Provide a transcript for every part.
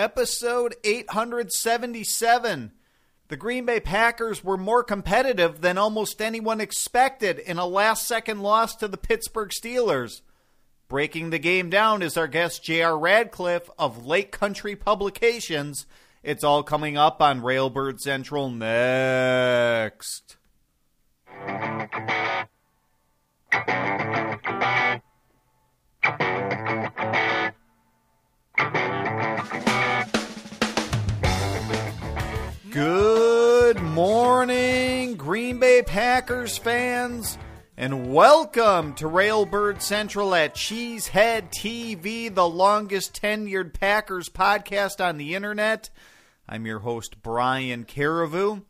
episode 877. The Green Bay Packers were more competitive than almost anyone expected in a last second loss to the Pittsburgh Steelers. Breaking the game down is our guest J.R. Radcliffe of Lake Country Publications. It's all coming up on Railbird Central next. Green Bay Packers fans, and welcome to Railbird Central at Cheesehead TV, the longest tenured Packers podcast on the internet. I'm your host, Brian Carriveau,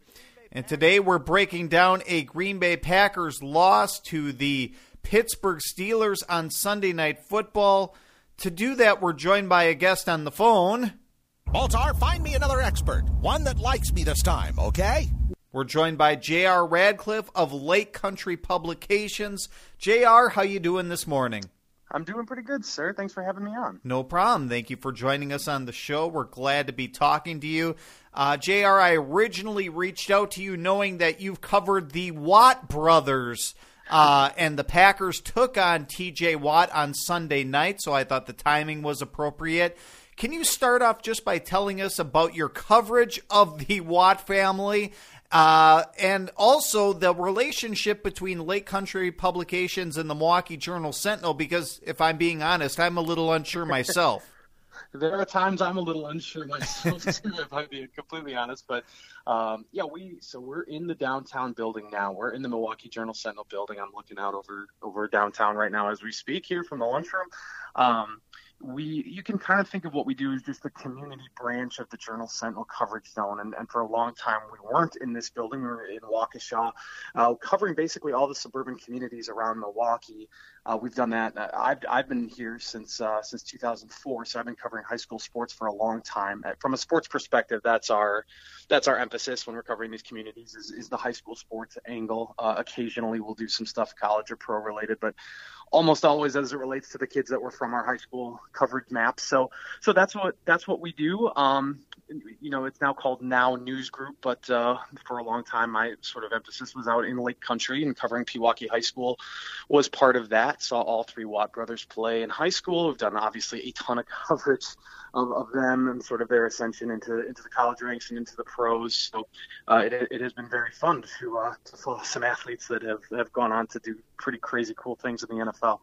and today we're breaking down a Green Bay Packers loss to the Pittsburgh Steelers on Sunday Night Football. To do that, we're joined by a guest on the phone. Baltar, find me another expert. One that likes me this time, okay? We're joined by J.R. Radcliffe of Lake Country Publications. J.R., how you doing this morning? I'm doing pretty good, sir. Thanks for having me on. No problem. Thank you for joining us on the show. We're glad to be talking to you. Uh, JR, I originally reached out to you knowing that you've covered the Watt brothers. Uh, and the Packers took on TJ Watt on Sunday night, so I thought the timing was appropriate. Can you start off just by telling us about your coverage of the Watt family uh, and also the relationship between Lake Country Publications and the Milwaukee Journal Sentinel? Because if I'm being honest, I'm a little unsure myself. there are times I'm a little unsure myself too, if I'm being completely honest. But um, yeah, we so we're in the downtown building now. We're in the Milwaukee Journal Sentinel building. I'm looking out over over downtown right now as we speak here from the lunchroom. Um, we you can kind of think of what we do as just a community branch of the Journal Sentinel coverage zone. And, and for a long time, we weren't in this building. We were in Waukesha, uh, covering basically all the suburban communities around Milwaukee. Uh, we've done that. Uh, I've, I've been here since uh, since 2004, so I've been covering high school sports for a long time. Uh, from a sports perspective, that's our that's our emphasis when we're covering these communities is, is the high school sports angle. Uh, occasionally, we'll do some stuff college or pro related, but almost always as it relates to the kids that were from our high school coverage maps. So so that's what that's what we do. Um, you know, it's now called Now News Group, but uh, for a long time, my sort of emphasis was out in Lake Country and covering Pewaukee High School was part of that. Saw all three Watt brothers play in high school. We've done obviously a ton of coverage of, of them and sort of their ascension into into the college ranks and into the pros. So uh, it, it has been very fun to uh, to follow some athletes that have have gone on to do pretty crazy cool things in the NFL.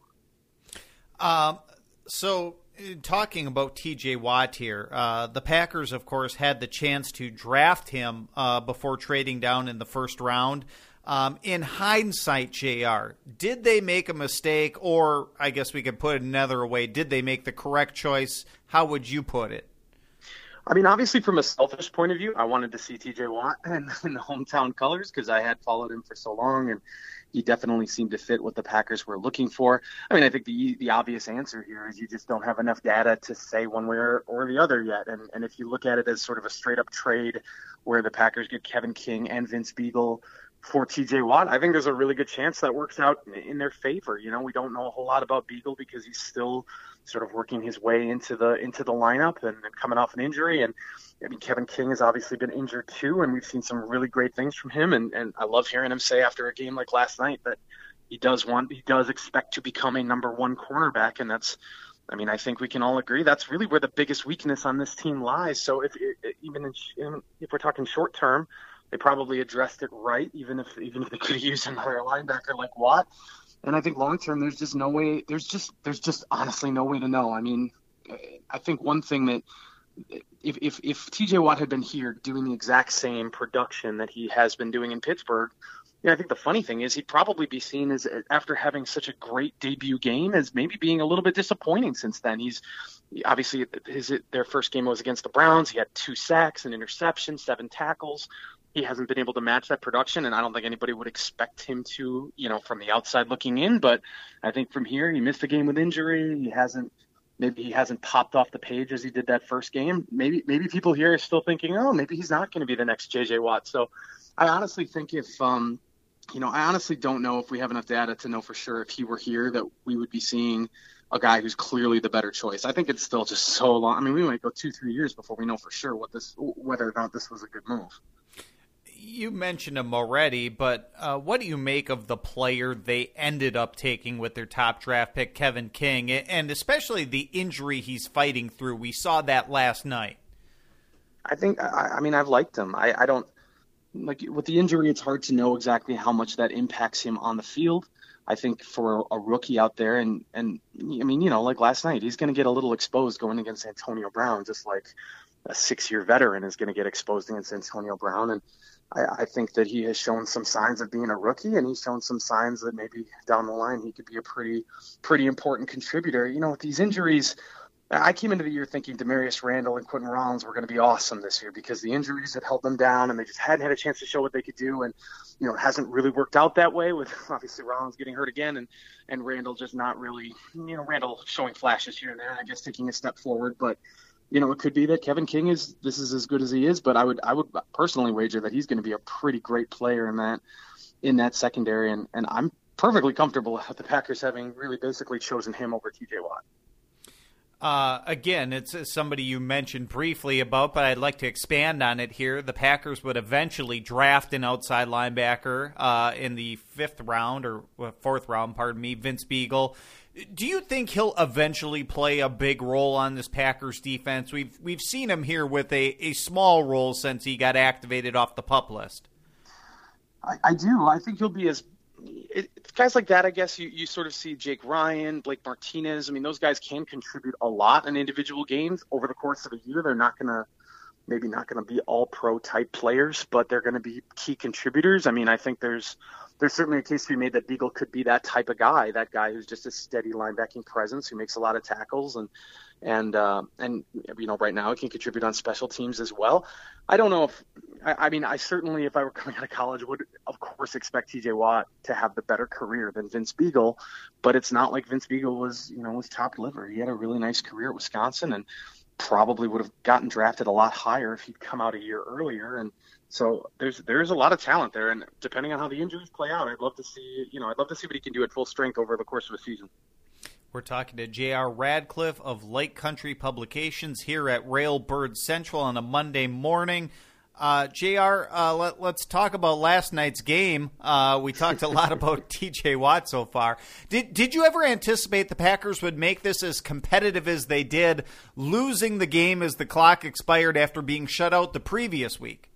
Um, so talking about TJ Watt here, uh, the Packers, of course, had the chance to draft him uh, before trading down in the first round. Um, in hindsight, JR, did they make a mistake, or I guess we could put it another way, did they make the correct choice? How would you put it? I mean, obviously, from a selfish point of view, I wanted to see TJ Watt in, in the hometown colors because I had followed him for so long, and he definitely seemed to fit what the Packers were looking for. I mean, I think the the obvious answer here is you just don't have enough data to say one way or, or the other yet. And and if you look at it as sort of a straight up trade where the Packers get Kevin King and Vince Biegel for TJ Watt, I think there's a really good chance that works out in their favor. You know, we don't know a whole lot about Biegel because he's still sort of working his way into the into the lineup and, and coming off an injury. And I mean, Kevin King has obviously been injured too, and we've seen some really great things from him. And, and I love hearing him say after a game like last night that he does want, he does expect to become a number one cornerback, and that's. I mean, I think we can all agree that's really where the biggest weakness on this team lies. So, if even in, if we're talking short term, they probably addressed it right, even if even if they could used another linebacker like Watt. And I think long term, there's just no way. There's just there's just honestly no way to know. I mean, I think one thing that if if if TJ Watt had been here doing the exact same production that he has been doing in Pittsburgh, yeah, I think the funny thing is he'd probably be seen as after having such a great debut game as maybe being a little bit disappointing since then. He's obviously his their first game was against the Browns. He had two sacks, an interception, seven tackles he hasn't been able to match that production, and I don't think anybody would expect him to, you know, from the outside looking in. But I think from here, he missed a game with injury. He hasn't, maybe he hasn't popped off the page as he did that first game. Maybe, maybe people here are still thinking, oh, maybe he's not going to be the next J.J. Watt. So I honestly think if, um, you know, I honestly don't know if we have enough data to know for sure if he were here that we would be seeing a guy who's clearly the better choice. I think it's still just so long. I mean, we might go two, three years before we know for sure what this, whether or not this was a good move. You mentioned him already, but uh, what do you make of the player they ended up taking with their top draft pick, Kevin King, and especially the injury he's fighting through? We saw that last night. I think, I, I mean, I've liked him. I, I don't like with the injury. It's hard to know exactly how much that impacts him on the field. I think for a rookie out there, and and I mean, you know, like last night, he's going to get a little exposed going against Antonio Brown, just like a six-year veteran is going to get exposed against Antonio Brown. And I, I think that he has shown some signs of being a rookie, and he's shown some signs that maybe down the line he could be a pretty pretty important contributor. You know, with these injuries, I came into the year thinking Damarious Randall and Quentin Rollins were going to be awesome this year because the injuries had held them down and they just hadn't had a chance to show what they could do. And, you know, it hasn't really worked out that way with obviously Rollins getting hurt again and, and Randall just not really, you know, Randall showing flashes here and there, I guess taking a step forward. But, you know, it could be that Kevin King is, this is as good as he is, but I would, I would personally wager that he's going to be a pretty great player in that, in that secondary. And, and I'm perfectly comfortable with the Packers having really basically chosen him over TJ Watt. Uh, again, it's somebody you mentioned briefly about, but I'd like to expand on it here. The Packers would eventually draft an outside linebacker uh, in the fifth round or fourth round, pardon me, Vince Biegel. Do you think he'll eventually play a big role on this Packers defense? We've we've seen him here with a, a small role since he got activated off the pup list. I, I do. I think he'll be as it, guys like that, I guess you, you sort of see Jake Ryan, Blake Martinez. I mean, those guys can contribute a lot in individual games over the course of a year. They're not going to maybe not going to be all pro type players, but they're going to be key contributors. I mean, I think there's there's certainly a case to be made that Biegel could be that type of guy, that guy who's just a steady linebacking presence who makes a lot of tackles and and uh, and you know right now he can contribute on special teams as well. I don't know if I, I mean I certainly if I were coming out of college would of course expect T.J. Watt to have the better career than Vince Biegel, but it's not like Vince Biegel was you know was top liver. He had a really nice career at Wisconsin and probably would have gotten drafted a lot higher if he'd come out a year earlier and. So there's there's a lot of talent there, and depending on how the injuries play out, I'd love to see you know I'd love to see what he can do at full strength over the course of a season. We're talking to J.R. Radcliffe of Lake Country Publications here at Railbird Central on a Monday morning. Uh, Jr. Uh, let, us talk about last night's game. Uh, we talked a lot about T.J. Watt so far. Did did you ever anticipate the Packers would make this as competitive as they did, losing the game as the clock expired after being shut out the previous week?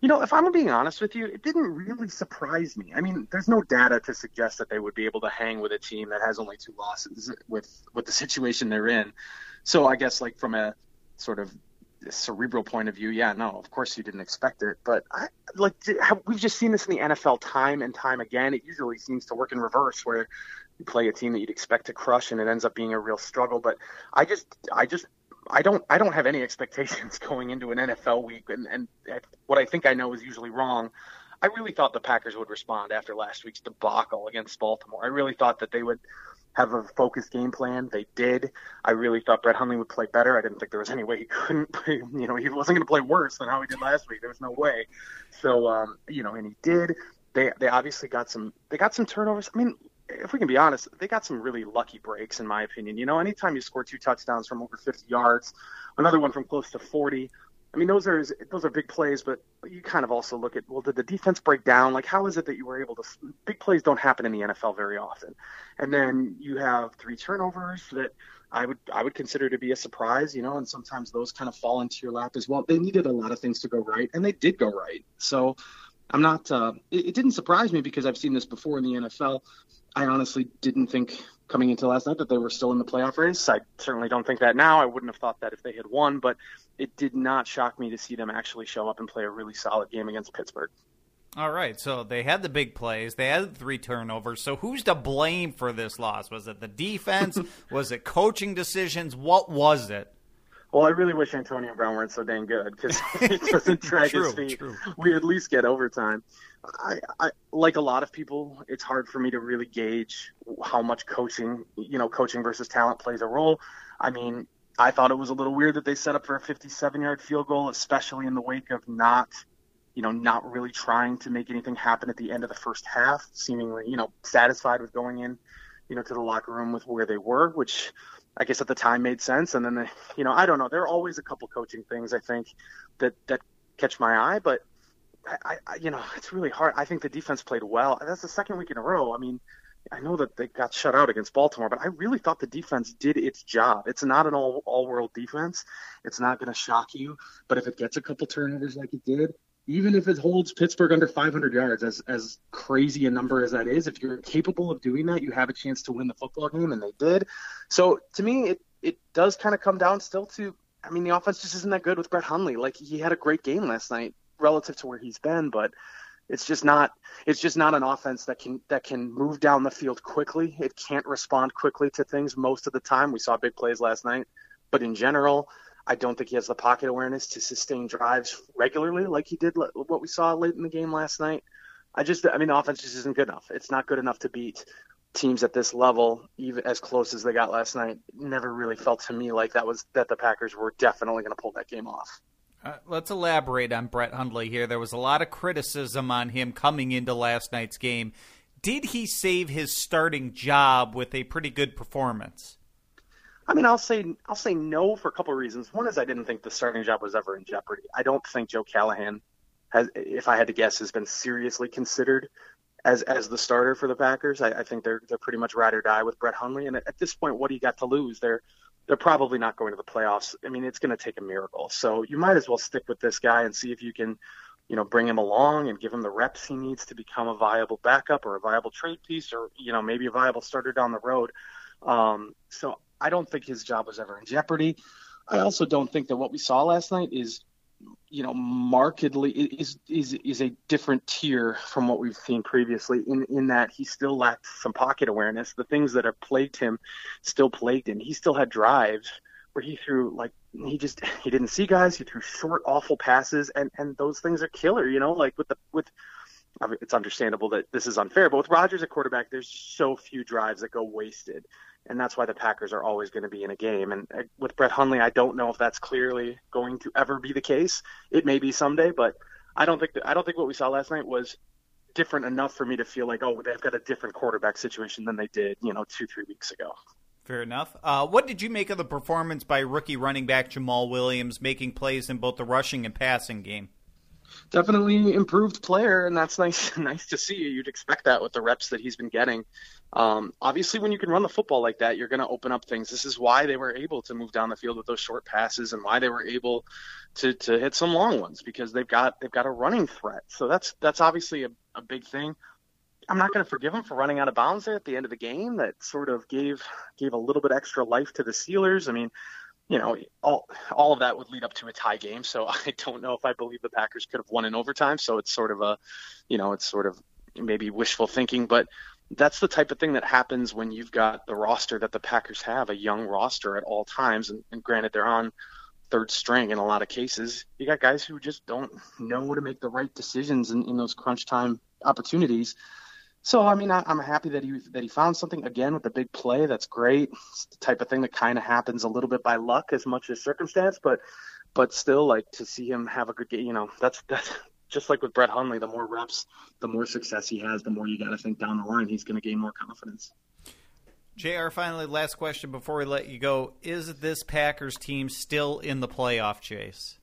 You know, if I'm being honest with you, it didn't really surprise me. I mean, there's no data to suggest that they would be able to hang with a team that has only two losses with with the situation they're in. So I guess like from a sort of cerebral point of view, yeah, no, of course you didn't expect it, but I like we've just seen this in the NFL time and time again. It usually seems to work in reverse where you play a team that you'd expect to crush and it ends up being a real struggle. But I just I just I don't I don't have any expectations going into an NFL week, and, and what I think I know is usually wrong. I really thought the Packers would respond after last week's debacle against Baltimore. I really thought that they would have a focused game plan. They did. I really thought Brett Hundley would play better. I didn't think there was any way he couldn't. Play, you know, he wasn't going to play worse than how he did last week. There was no way. So, um, you know, and he did. They they obviously got some. They got some turnovers. I mean, if we can be honest, they got some really lucky breaks, in my opinion. You know, anytime you score two touchdowns from over 50 yards, another one from close to 40. I mean, those are those are big plays, but you kind of also look at well, did the defense break down? Like, how is it that you were able to? Big plays don't happen in the NFL very often, and then you have three turnovers that I would I would consider to be a surprise, you know, and sometimes those kind of fall into your lap as well. They needed a lot of things to go right, and they did go right. So I'm not. Uh, it, it didn't surprise me because I've seen this before in the NFL. I honestly didn't think coming into last night that they were still in the playoff race. I certainly don't think that now. I wouldn't have thought that if they had won, but it did not shock me to see them actually show up and play a really solid game against Pittsburgh. All right, so they had the big plays, they had three turnovers. So who's to blame for this loss? Was it the defense? was it coaching decisions? What was it? Well, I really wish Antonio Brown weren't so dang good because he doesn't drag true, his feet. True. We at least get overtime. I, I, like a lot of people, it's hard for me to really gauge how much coaching, you know, coaching versus talent plays a role. I mean, I thought it was a little weird that they set up for a 57-yard field goal, especially in the wake of not, you know, not really trying to make anything happen at the end of the first half, seemingly, you know, satisfied with going in you know, to the locker room with where they were, which I guess at the time made sense. And then, the, you know, I don't know. There are always a couple coaching things I think that that catch my eye, but I, I, you know, it's really hard. I think the defense played well. That's the second week in a row. I mean, I know that they got shut out against Baltimore, but I really thought the defense did its job. It's not an all all world defense. It's not going to shock you, but if it gets a couple turnovers like it did, even if it holds Pittsburgh under 500 yards, as as crazy a number as that is, if you're capable of doing that, you have a chance to win the football game, and they did. So to me, it it does kind of come down still to. I mean, the offense just isn't that good with Brett Hundley. Like he had a great game last night relative to where he's been, but it's just not it's just not an offense that can that can move down the field quickly. It can't respond quickly to things most of the time. We saw big plays last night, but in general, I don't think he has the pocket awareness to sustain drives regularly like he did what we saw late in the game last night. I just I mean the offense just isn't good enough. It's not good enough to beat teams at this level, even as close as they got last night. Never really felt to me like that was that the Packers were definitely going to pull that game off. Uh, let's elaborate on Brett Hundley here. There was a lot of criticism on him coming into last night's game. Did he save his starting job with a pretty good performance? I mean, I'll say I'll say no for a couple of reasons. One is I didn't think the starting job was ever in jeopardy. I don't think Joe Callahan has, if I had to guess, has been seriously considered as as the starter for the Packers. I, I think they're they're pretty much ride or die with Brett Hundley. And at, at this point, what do you got to lose? They're they're probably not going to the playoffs. I mean, it's going to take a miracle. So you might as well stick with this guy and see if you can, you know, bring him along and give him the reps he needs to become a viable backup or a viable trade piece or, you know, maybe a viable starter down the road. Um, so I don't think his job was ever in jeopardy. I also don't think that what we saw last night is you know, markedly is is is a different tier from what we've seen previously. In in that he still lacked some pocket awareness. The things that have plagued him still plagued him. He still had drives where he threw like he just he didn't see guys. He threw short, awful passes, and and those things are killer. You know, like with the with I mean, it's understandable that this is unfair, but with Rodgers at quarterback, there's so few drives that go wasted and that's why the Packers are always going to be in a game. And uh, with Brett Hundley, I don't know if that's clearly going to ever be the case. It may be someday, but I don't think that, I don't think what we saw last night was different enough for me to feel like, oh, they've got a different quarterback situation than they did, you know, two three weeks ago. Fair enough. Uh, what did you make of the performance by rookie running back Jamaal Williams, making plays in both the rushing and passing game? Definitely improved player, and that's nice. Nice to see. You'd expect that with the reps that he's been getting. Um, obviously, when you can run the football like that, you're going to open up things. This is why they were able to move down the field with those short passes, and why they were able to to hit some long ones because they've got they've got a running threat. So that's that's obviously a, a big thing. I'm not going to forgive him for running out of bounds there at the end of the game. That sort of gave gave a little bit extra life to the Steelers. I mean, you know, all all of that would lead up to a tie game. So I don't know if I believe the Packers could have won in overtime. So it's sort of a, you know, it's sort of maybe wishful thinking, but that's the type of thing that happens when you've got the roster that the Packers have, a young roster at all times. And, and granted, they're on third string in a lot of cases. You got guys who just don't know to make the right decisions in, in those crunch time opportunities. So I mean, I, am happy that he that he found something again with the big play. That's great. It's the type of thing that kind of happens a little bit by luck as much as circumstance, but but still, like to see him have a good game. You know, that's that's just like with Brett Hundley, the more reps, the more success he has, the more you got to think down the line he's going to gain more confidence. JR, finally, last question before we let you go. Is this Packers team still in the playoff chase?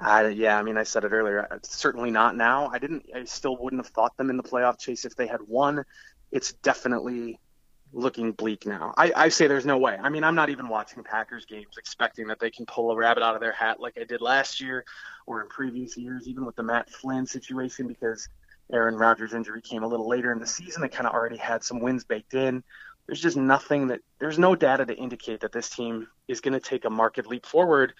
Uh, yeah, I mean, I said it earlier. Uh, certainly not now. I didn't. I still wouldn't have thought them in the playoff chase if they had won. It's definitely looking bleak now. I, I say there's no way. I mean, I'm not even watching Packers games expecting that they can pull a rabbit out of their hat like I did last year or in previous years, even with the Matt Flynn situation, because Aaron Rodgers' injury came a little later in the season. They kind of already had some wins baked in. There's just nothing that there's no data to indicate that this team is going to take a market leap forward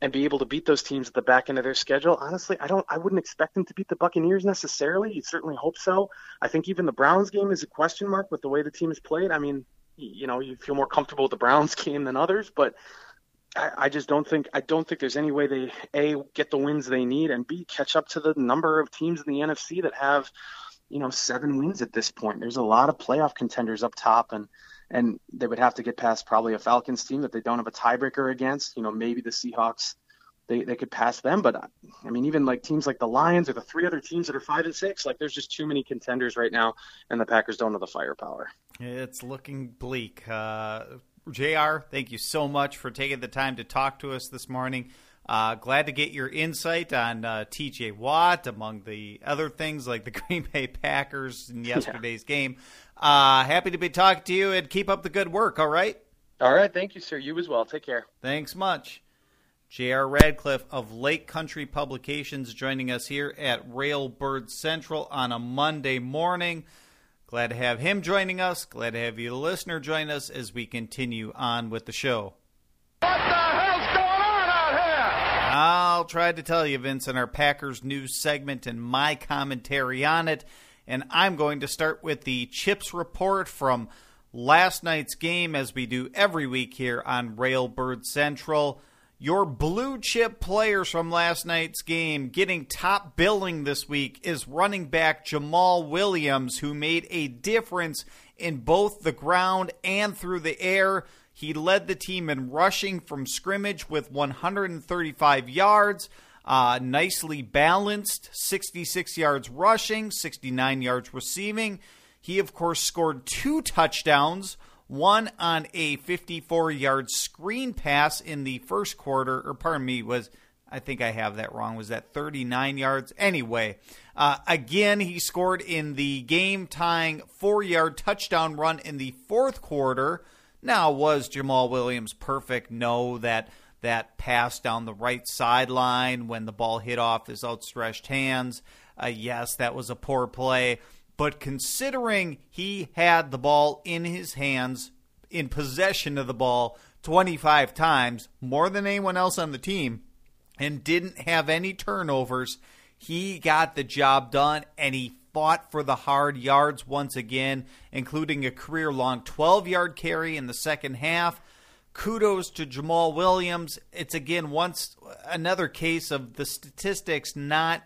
and be able to beat those teams at the back end of their schedule. Honestly, I don't I wouldn't expect them to beat the Buccaneers necessarily. You certainly hope so. I think even the Browns game is a question mark with the way the team is played. I mean, you know, you feel more comfortable with the Browns game than others, but I, I just don't think I don't think there's any way they a get the wins they need and b catch up to the number of teams in the NFC that have, you know, seven wins at this point. There's a lot of playoff contenders up top and and they would have to get past probably a Falcons team that they don't have a tiebreaker against. You know, maybe the Seahawks they, they could pass them. But I mean, even like teams like the Lions or the three other teams that are five and six, like there's just too many contenders right now, and the Packers don't have the firepower. It's looking bleak. Uh, Jr. Thank you so much for taking the time to talk to us this morning. Uh, glad to get your insight on uh, TJ Watt, among the other things like the Green Bay Packers in yesterday's yeah. game. Uh, happy to be talking to you and keep up the good work, all right? All right. Thank you, sir. You as well. Take care. Thanks much. J.R. Radcliffe of Lake Country Publications joining us here at Railbird Central on a Monday morning. Glad to have him joining us. Glad to have you, the listener, join us as we continue on with the show. What the hell's going on out here? I'll try to tell you, Vince, in our Packers news segment and my commentary on it. And I'm going to start with the Chips report from last night's game, as we do every week here on Railbird Central. Your blue chip players from last night's game getting top billing this week is running back Jamaal Williams, who made a difference in both the ground and through the air. He led the team in rushing from scrimmage with 135 yards. Uh, nicely balanced, 66 yards rushing, 69 yards receiving. He, of course, scored two touchdowns one on a 54 yard screen pass in the first quarter, or pardon me, was I think I have that wrong. Was that 39 yards? Anyway, uh, again, he scored in the game tying four yard touchdown run in the fourth quarter. Now, was Jamaal Williams perfect? No, that that pass down the right sideline when the ball hit off his outstretched hands. Uh, yes, that was a poor play. But considering he had the ball in his hands, in possession of the ball 25 times, more than anyone else on the team, and didn't have any turnovers, he got the job done and he fought for the hard yards once again, including a career long 12 yard carry in the second half. Kudos to Jamaal Williams. It's again once another case of the statistics not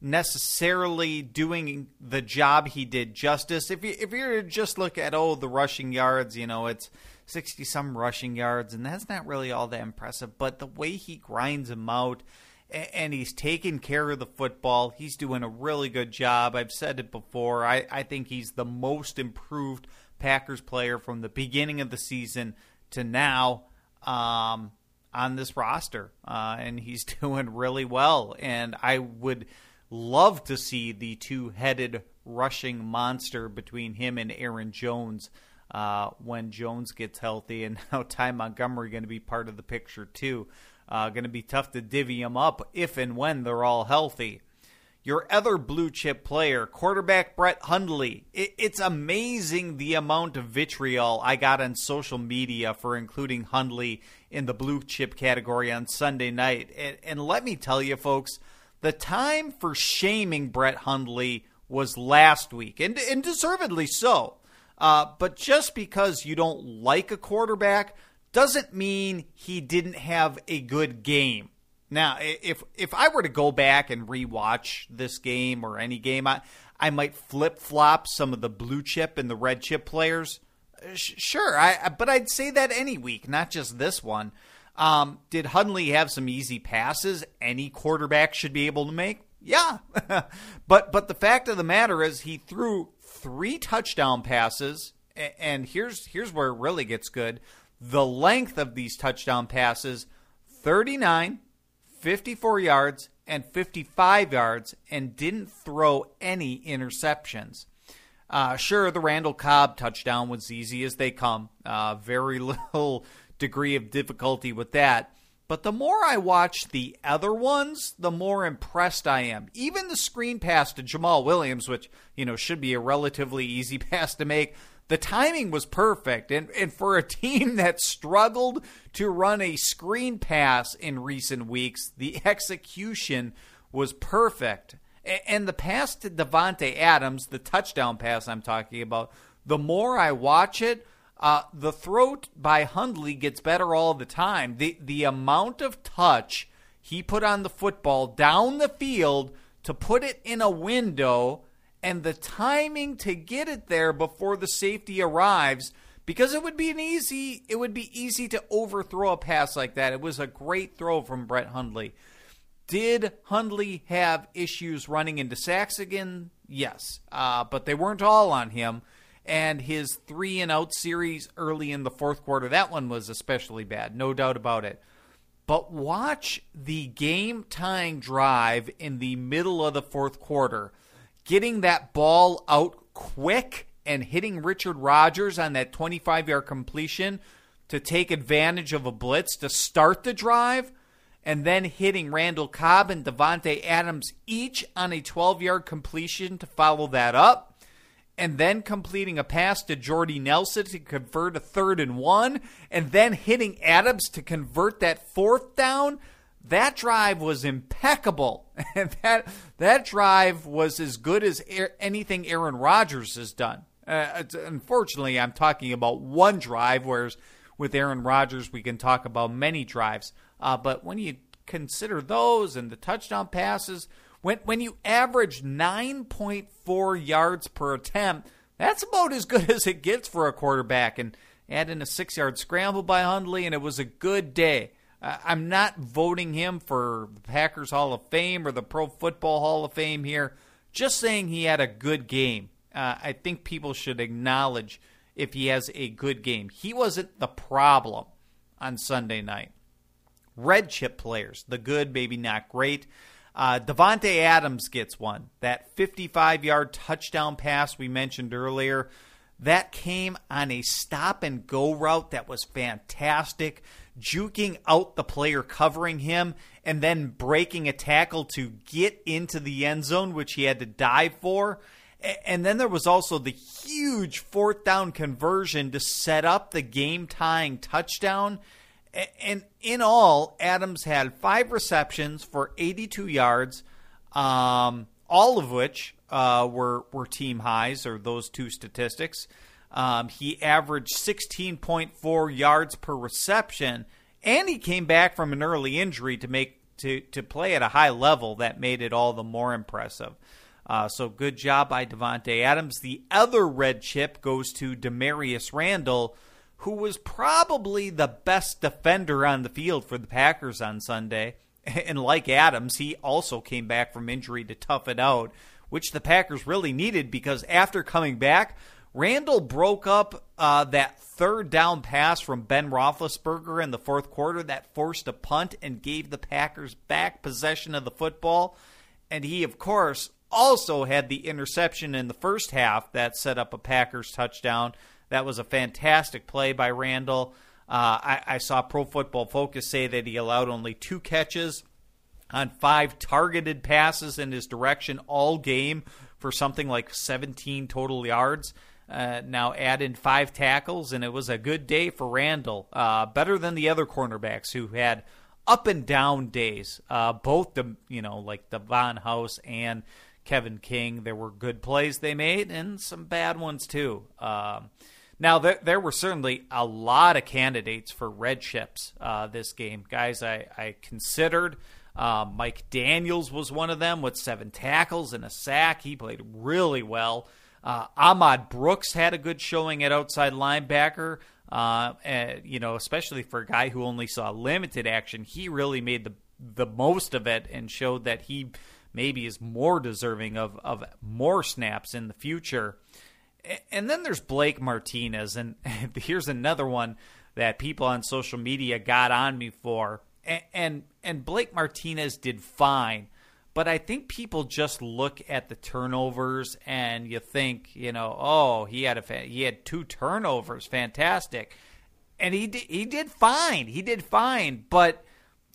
necessarily doing the job he did justice. If you if you just look at oh the rushing yards, you know it's sixty some rushing yards, and that's not really all that impressive. But the way he grinds them out, and he's taking care of the football, he's doing a really good job. I've said it before. I I think he's the most improved Packers player from the beginning of the season to now. Um, on this roster, uh, and he's doing really well. And I would love to see the two headed rushing monster between him and Aaron Jones uh, when Jones gets healthy. And now Ty Montgomery going to be part of the picture, too. Uh, going to be tough to divvy them up if and when they're all healthy. Your other blue chip player, quarterback Brett Hundley. It, it's amazing the amount of vitriol I got on social media for including Hundley in the blue chip category on Sunday night. And, and let me tell you, folks, the time for shaming Brett Hundley was last week, and, and deservedly so. Uh, but just because you don't like a quarterback doesn't mean he didn't have a good game. Now, if if I were to go back and rewatch this game or any game, I I might flip flop some of the blue chip and the red chip players. Sure, I but I'd say that any week, not just this one. Um, did Hundley have some easy passes any quarterback should be able to make? Yeah. but but the fact of the matter is he threw three touchdown passes and here's here's where it really gets good. The length of these touchdown passes 39, 54 yards and 55 yards and didn't throw any interceptions. Uh, sure, the Randall Cobb touchdown was easy as they come. Uh, very little degree of difficulty with that. But the more I watch the other ones, the more impressed I am. Even the screen pass to Jamaal Williams, which, you know, should be a relatively easy pass to make, the timing was perfect. And, and for a team that struggled to run a screen pass in recent weeks, the execution was perfect. And the pass to Davante Adams, the touchdown pass I'm talking about, the more I watch it, uh, the throw by Hundley gets better all the time. The the amount of touch he put on the football down the field to put it in a window and the timing to get it there before the safety arrives because it would be an easy it would be easy to overthrow a pass like that. It was a great throw from Brett Hundley. Did Hundley have issues running into sacks again? Yes, uh, but they weren't all on him. And his three and out series early in the fourth quarter, that one was especially bad, no doubt about it. But watch the game tying drive in the middle of the fourth quarter, getting that ball out quick and hitting Richard Rodgers on that 25 yard completion to take advantage of a blitz to start the drive, and then hitting Randall Cobb and Davante Adams each on a 12 yard completion to follow that up and then completing a pass to Jordy Nelson to convert a third and one, and then hitting Adams to convert that fourth down. That drive was impeccable, that that drive was as good as anything Aaron Rodgers has done. Uh, unfortunately, I'm talking about one drive, whereas with Aaron Rodgers, we can talk about many drives. Uh, but when you consider those and the touchdown passes, when when you average 9.4 yards per attempt, that's about as good as it gets for a quarterback. And add in a six-yard scramble by Hundley, and it was a good day. I'm not voting him for the Packers Hall of Fame or the Pro Football Hall of Fame here. Just saying he had a good game. Uh, I think people should acknowledge if he has a good game. He wasn't the problem on Sunday night. Red chip players, the good, maybe not great. Uh, Davante Adams gets one. That 55 yard touchdown pass we mentioned earlier, that came on a stop and go route that was fantastic, juking out the player covering him and then breaking a tackle to get into the end zone, which he had to dive for. And then there was also the huge fourth down conversion to set up the game tying touchdown. And in all, Adams had five receptions for 82 yards, um, all of which uh, were were team highs, or those two statistics. Um, he averaged 16.4 yards per reception, and he came back from an early injury to make to to play at a high level. That made it all the more impressive. Uh, so good job by Davante Adams. The other red chip goes to Damarious Randall who was probably the best defender on the field for the Packers on Sunday. And like Adams, he also came back from injury to tough it out, which the Packers really needed because after coming back, Randall broke up uh, that third down pass from Ben Roethlisberger in the fourth quarter that forced a punt and gave the Packers back possession of the football. And he, of course, also had the interception in the first half that set up a Packers touchdown. That was a fantastic play by Randall. Uh, I, I saw Pro Football Focus say that he allowed only two catches on five targeted passes in his direction all game for something like 17 total yards. Uh, now add in five tackles, and it was a good day for Randall. Uh, better than the other cornerbacks who had up and down days. Uh, both the you know like Davon House and Kevin King. There were good plays they made, and some bad ones too. Um, now, there, there were certainly a lot of candidates for red chips uh, this game. Guys, I, I considered. Uh, Mike Daniels was one of them with seven tackles and a sack. He played really well. Uh, Ahmad Brooks had a good showing at outside linebacker. Uh, and, you know, especially for a guy who only saw limited action, he really made the the most of it and showed that he maybe is more deserving of of more snaps in the future. And then there's Blake Martinez, and here's another one that people on social media got on me for. And, and and, Blake Martinez did fine, but I think people just look at the turnovers and you think, you know, oh, he had a he had two turnovers, fantastic, and he did, he did fine, he did fine. But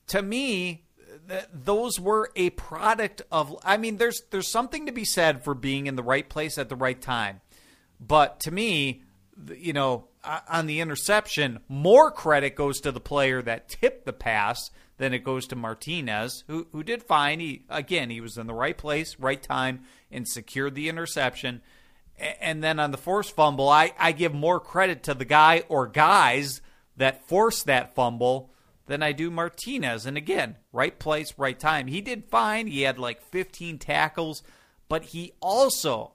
to me, th- those were a product of. I mean, there's there's something to be said for being in the right place at the right time. But to me, you know, on the interception, more credit goes to the player that tipped the pass than it goes to Martinez, who who did fine. He again, he was in the right place, right time, and secured the interception. And then on the forced fumble, I, I give more credit to the guy or guys that forced that fumble than I do Martinez. And again, right place, right time. He did fine. He had like 15 tackles, but he also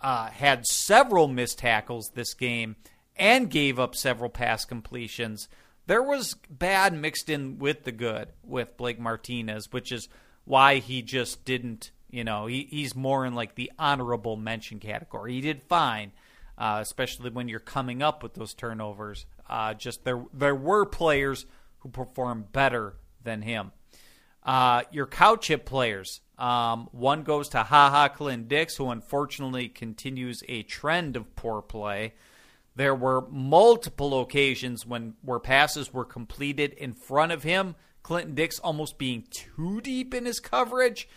uh, had several missed tackles this game and gave up several pass completions. There was bad mixed in with the good with Blake Martinez, which is why he just didn't, you know, he, he's more in like the honorable mention category. He did fine, uh, especially when you're coming up with those turnovers. Uh, just there, there were players who performed better than him. Uh, your cow chip players. Um, one goes to Ha Ha Clinton Dix, who unfortunately continues a trend of poor play. There were multiple occasions when where passes were completed in front of him. Clinton Dix almost being too deep in his coverage.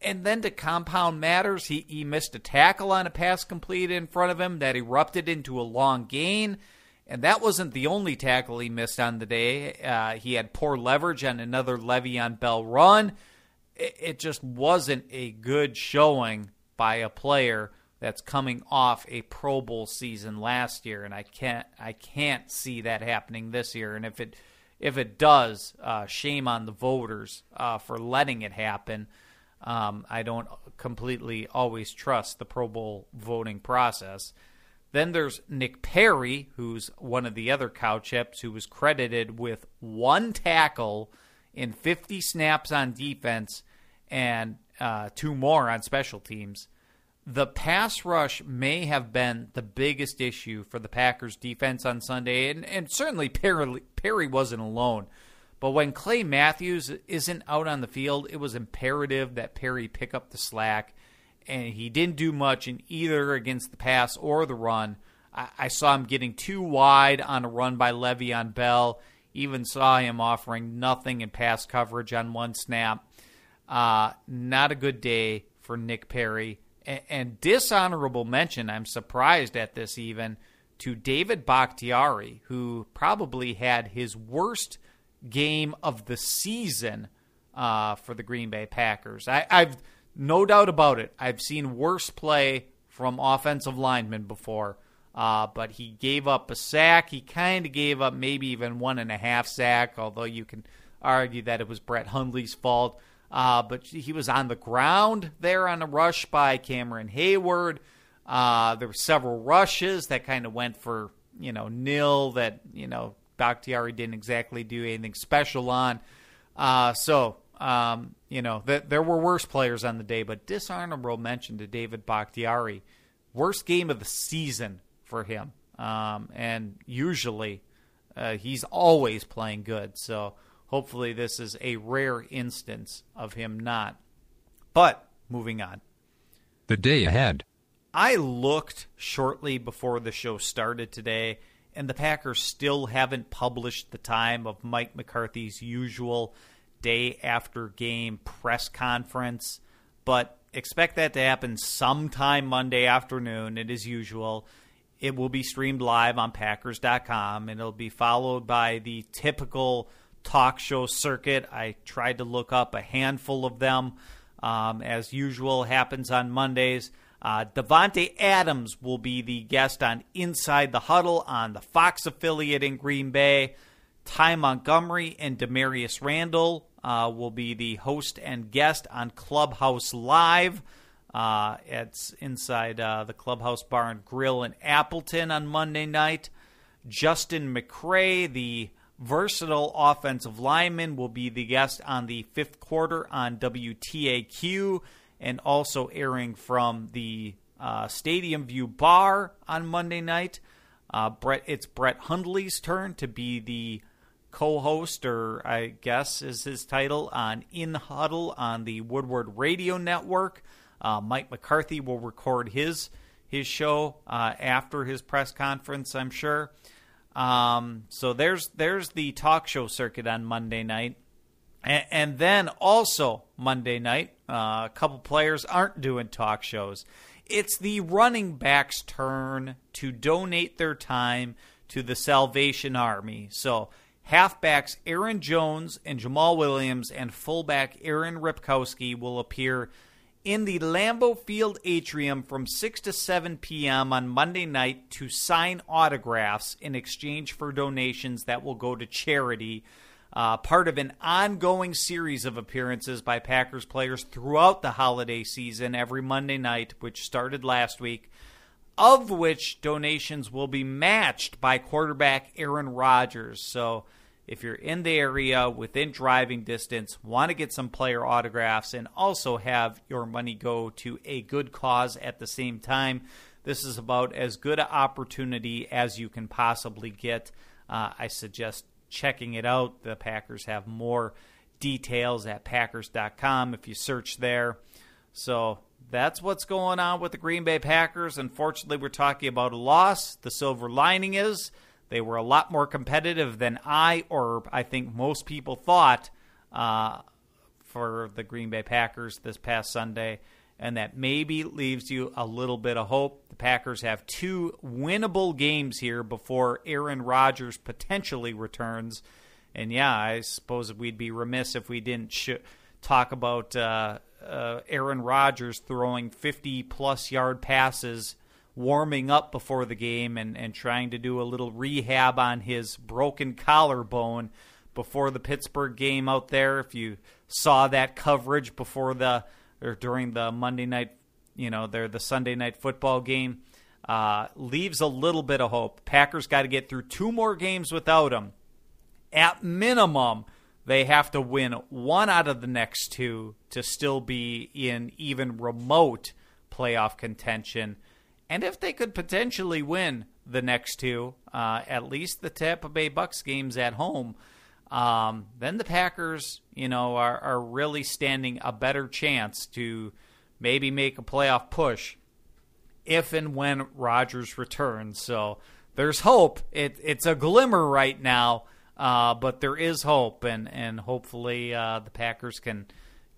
And then to compound matters, he, he missed a tackle on a pass completed in front of him that erupted into a long gain. And that wasn't the only tackle he missed on the day. Uh, he had poor leverage on another Le'Veon Bell run. It, it just wasn't a good showing by a player that's coming off a Pro Bowl season last year, and I can't I can't see that happening this year. And if it if it does, uh, shame on the voters uh, for letting it happen. Um, I don't completely always trust the Pro Bowl voting process. Then there's Nick Perry, who's one of the other cow chips, who was credited with one tackle in 50 snaps on defense and uh, two more on special teams. The pass rush may have been the biggest issue for the Packers defense on Sunday, and, and certainly Perry, Perry wasn't alone. But when Clay Matthews isn't out on the field, it was imperative that Perry pick up the slack and he didn't do much in either against the pass or the run. I, I saw him getting too wide on a run by Le'Veon Bell. Even saw him offering nothing in pass coverage on one snap. Uh, not a good day for Nick Perry. And, dishonorable mention, I'm surprised at this even, to David Bakhtiari, who probably had his worst game of the season uh, for the Green Bay Packers. I, I've no doubt about it. I've seen worse play from offensive linemen before, uh, but he gave up a sack. He kind of gave up maybe even one and a half sack, although you can argue that it was Brett Hundley's fault. Uh, but he was on the ground there on a rush by Cameron Heyward. Uh, there were several rushes that kind of went for you know nil that you know Bakhtiari didn't exactly do anything special on. Uh, so um, you know, th- there were worse players on the day, but dishonorable mention to David Bakhtiari. Worst game of the season for him. Um, and usually uh, he's always playing good. So hopefully this is a rare instance of him not. But moving on. The day ahead. I looked shortly before the show started today, and the Packers still haven't published the time of Mike McCarthy's usual day after game press conference, but expect that to happen sometime Monday afternoon. It is usual. It will be streamed live on Packers.com, and it'll be followed by the typical talk show circuit. I tried to look up a handful of them, um, as usual happens on Mondays. Uh, Davante Adams will be the guest on Inside the Huddle on the Fox affiliate in Green Bay. Ty Montgomery and Damarious Randall uh, will be the host and guest on Clubhouse Live. Uh, it's inside uh, the Clubhouse Bar and Grill in Appleton on Monday night. Justin McCray, the versatile offensive lineman, will be the guest on the fifth quarter on WTAQ and also airing from the uh, Stadium View Bar on Monday night. Uh, Brett, it's Brett Hundley's turn to be the co-host, or I guess is his title, on In Huddle on the Woodward Radio Network. Uh, Mike McCarthy will record his his show uh, after his press conference, I'm sure. Um, so there's there's the talk show circuit on Monday night, and, and then also Monday night, uh, a couple players aren't doing talk shows. It's the running backs' turn to donate their time to the Salvation Army. So Halfbacks Aaron Jones and Jamaal Williams and fullback Aaron Ripkowski will appear in the Lambeau Field atrium from 6 to 7 p.m. on Monday night to sign autographs in exchange for donations that will go to charity. Uh, part of an ongoing series of appearances by Packers players throughout the holiday season every Monday night, which started last week. of which donations will be matched by quarterback Aaron Rodgers. So if you're in the area within driving distance, want to get some player autographs, and also have your money go to a good cause at the same time, this is about as good an opportunity as you can possibly get. Uh, I suggest checking it out. The Packers have more details at Packers.com if you search there. So that's what's going on with the Green Bay Packers. Unfortunately, we're talking about a loss. The silver lining is they were a lot more competitive than I or I think most people thought uh, for the Green Bay Packers this past Sunday. And that maybe leaves you a little bit of hope. The Packers have two winnable games here before Aaron Rodgers potentially returns. And yeah, I suppose we'd be remiss if we didn't sh- talk about uh, uh, Aaron Rodgers throwing 50 plus yard passes warming up before the game and, and trying to do a little rehab on his broken collarbone before the Pittsburgh game out there. If you saw that coverage before the or during the Monday night, you know, they're the Sunday night football game, uh, leaves a little bit of hope. Packers got to get through two more games without him. At minimum, they have to win one out of the next two to still be in even remote playoff contention. And if they could potentially win the next two, uh, at least the Tampa Bay Bucks games at home, um, then the Packers, you know, are, are really standing a better chance to maybe make a playoff push if and when Rodgers returns. So there's hope. It, it's a glimmer right now, uh, but there is hope, and and hopefully uh, the Packers can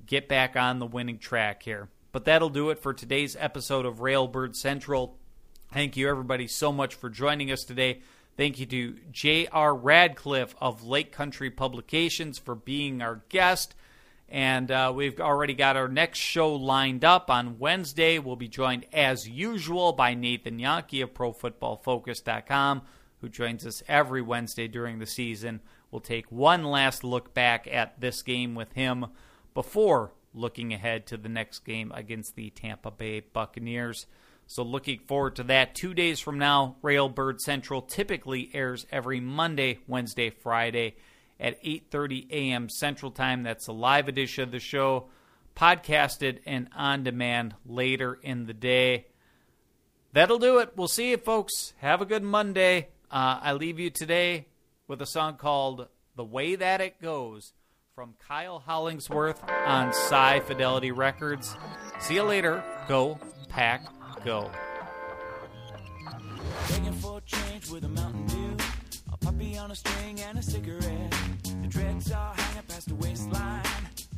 get back on the winning track here. But that'll do it for today's episode of Railbird Central. Thank you, everybody, so much for joining us today. Thank you to J.R. Radcliffe of Lake Country Publications for being our guest. And uh, we've already got our next show lined up on Wednesday. We'll be joined, as usual, by Nathan Jahnke of ProFootballFocus.com, who joins us every Wednesday during the season. We'll take one last look back at this game with him before looking ahead to the next game against the Tampa Bay Buccaneers. So looking forward to that. Two days from now, Railbird Central typically airs every Monday, Wednesday, Friday at 8:30 a.m. Central Time. That's a live edition of the show, podcasted and on demand later in the day. That'll do it. We'll see you, folks. Have a good Monday. Uh, I leave you today with a song called "The Way That It Goes." From Kyle Hollingsworth on Sci Fidelity Records. See you later. Go, pack, go. Begging for change with a Mountain Dew, a puppy on a string and a cigarette. The dreads are hanging past the waistline.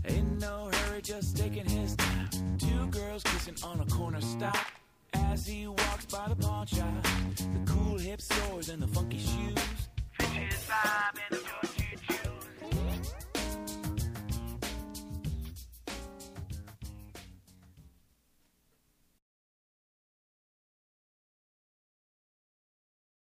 In no hurry, just taking his time. Two girls kissing on a corner stop. As he walks by the pawn shop, the cool hip stores and the funky shoes. Bitches vibe and the